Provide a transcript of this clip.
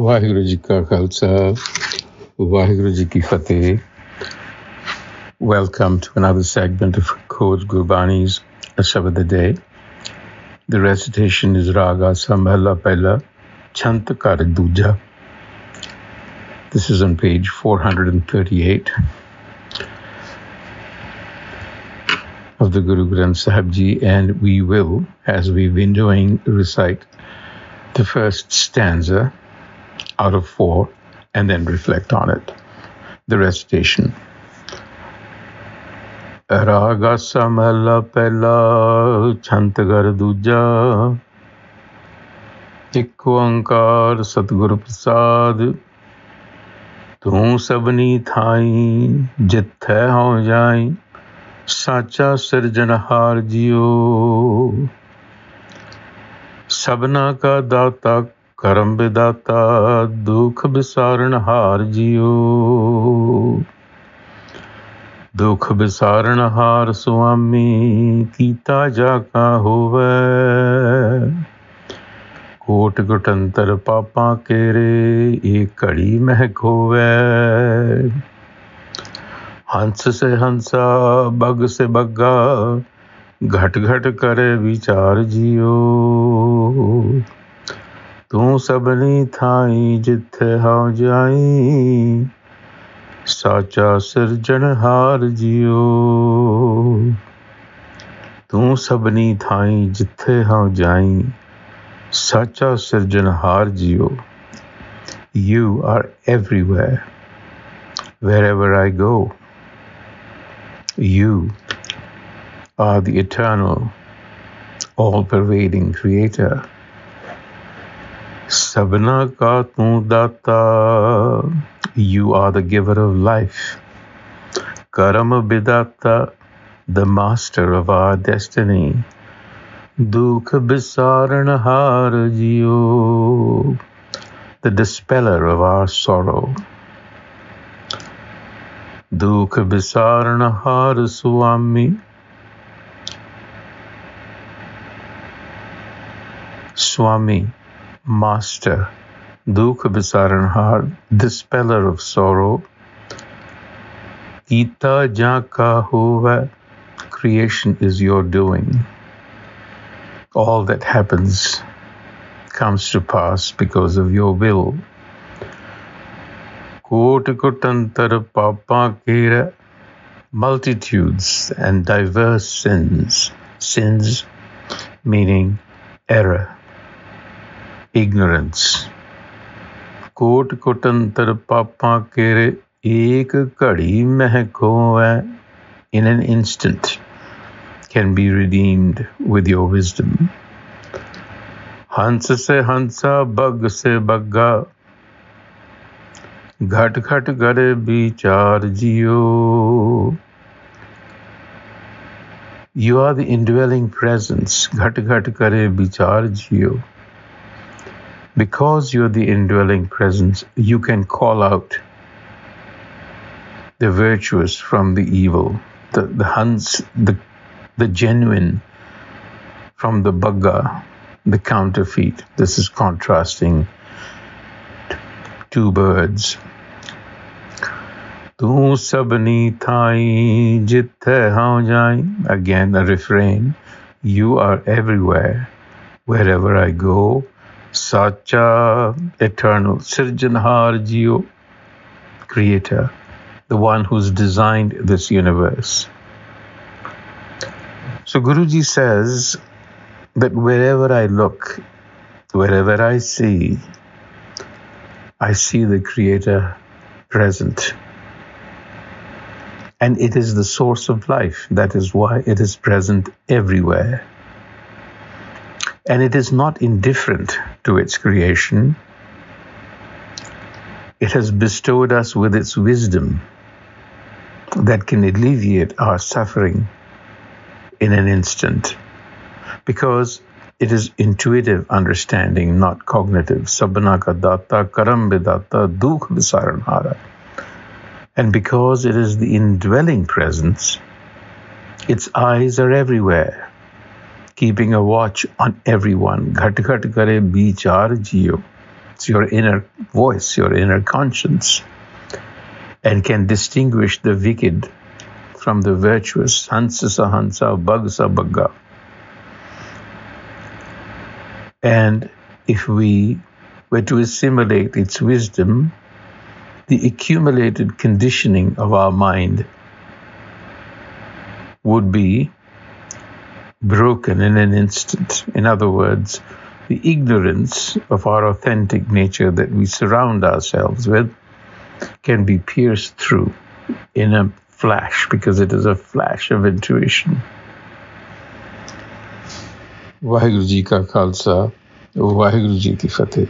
ਵਾਹਿਗੁਰੂ ਜੀ ਕਾ ਖਾਲਸਾ ਵਾਹਿਗੁਰੂ ਜੀ ਕੀ ਫਤਿਹ Welcome to another segment of Code Gurbani's A Shabad a Day. The recitation is Raga Samhala Pella Chant Kar Duja. This is on page 438 of the Guru Granth Sahib Ji, and we will, as we've been doing, recite the first stanza out of four and then reflect on it. The recitation. Raga ਸਮਹਲਾ ਪਹਿਲਾ ਛੰਤ ਗਰ ਦੂਜਾ ਇੱਕ ਓੰਕਾਰ ਸਤਿਗੁਰ ਪ੍ਰਸਾਦ ਤੂੰ ਸਭਨੀ ਥਾਈ ਜਿੱਥੈ ਹਉ ਜਾਈ ਸਾਚਾ ਸਿਰਜਣਹਾਰ ਜਿਉ ਸਭਨਾ ਕਾ ਦਾਤਾ ਕਰਮ ਵਿਦਾਤਾ, ਦੁਖ ਵਿਸਾਰਨ ਹਾਰ ਜਿਉ। ਦੁਖ ਵਿਸਾਰਨ ਹਾਰ ਸੁਆਮੀ, ਕੀਤਾ ਜਾ ਕਾ ਹੋਵੇ। ਕੋਟ ਗੁਟੰਤਰ ਪਾਪਾਂ ਕੇਰੇ ਏ ਘੜੀ ਮਹਿਕ ਹੋਵੇ ਹੰਸ ਸੇ ਹੰਸਾ, ਬਗ ਸੇ ਬੱਗਾ, ਘਟ ਘਟ ਕਰੇ ਵਿਚਾਰ ਜਿਉ। तूं सभिनी थाई जिथे हाँ जाई साचा सिरजणहार जियो तूं सभिनी थाई जिथे हाँ जाई साचा सिरजणहार जियो You are everywhere. Wherever I go, you are the eternal, all pervading creator. Sabna ka tu data, you are the giver of life. Karama bidata, the master of our destiny. Dukh bisaranhar jiyo, the dispeller of our sorrow. Dukh bisaranhar swami, Swami, Master, Dukh Bisaranhar, dispeller of sorrow. Ita Jaka Huva, creation is your doing. All that happens comes to pass because of your will. Kot Kutantar Papa Kira, multitudes and diverse sins. Sins meaning error ignorance कोट कुटंतर पापा केरे एक घड़ी महको है in an instant can be redeemed with your wisdom. हंस से हंसा bug से बग्गा घट घट करे विचार जियो You are the indwelling presence. Ghat ghat kare vichar jiyo. because you're the indwelling presence, you can call out the virtuous from the evil, the, the hans, the, the genuine from the bagga, the counterfeit. This is contrasting two birds. ਤੂੰ ਸਭਨੀ ਥਾਈ ਜਿੱਥੇ ਹਾਂ again a refrain you are everywhere wherever i go sacha eternal sirjanhar jio creator the one who's designed this universe so guruji says that wherever i look wherever i see i see the creator present and it is the source of life. That is why it is present everywhere. And it is not indifferent to its creation. It has bestowed us with its wisdom that can alleviate our suffering in an instant. Because it is intuitive understanding, not cognitive. Datta vidatta dukh visaranhara. And because it is the indwelling presence, its eyes are everywhere, keeping a watch on everyone. Ghat ghat kare bichar jiyo. thoughts, your inner voice, your inner conscience, and can distinguish the wicked from the virtuous. Hansa sa hansa, sahansa, bagsa bagga. And if we were to assimilate its wisdom, the accumulated conditioning of our mind would be broken in an instant. In other words, the ignorance of our authentic nature that we surround ourselves with can be pierced through in a flash because it is a flash of intuition. Waheguru ji ਕਾ ਖਾਲਸਾ ਵਾਹਿਗੁਰੂ ਜੀ ਕੀ ਫਤਿਹ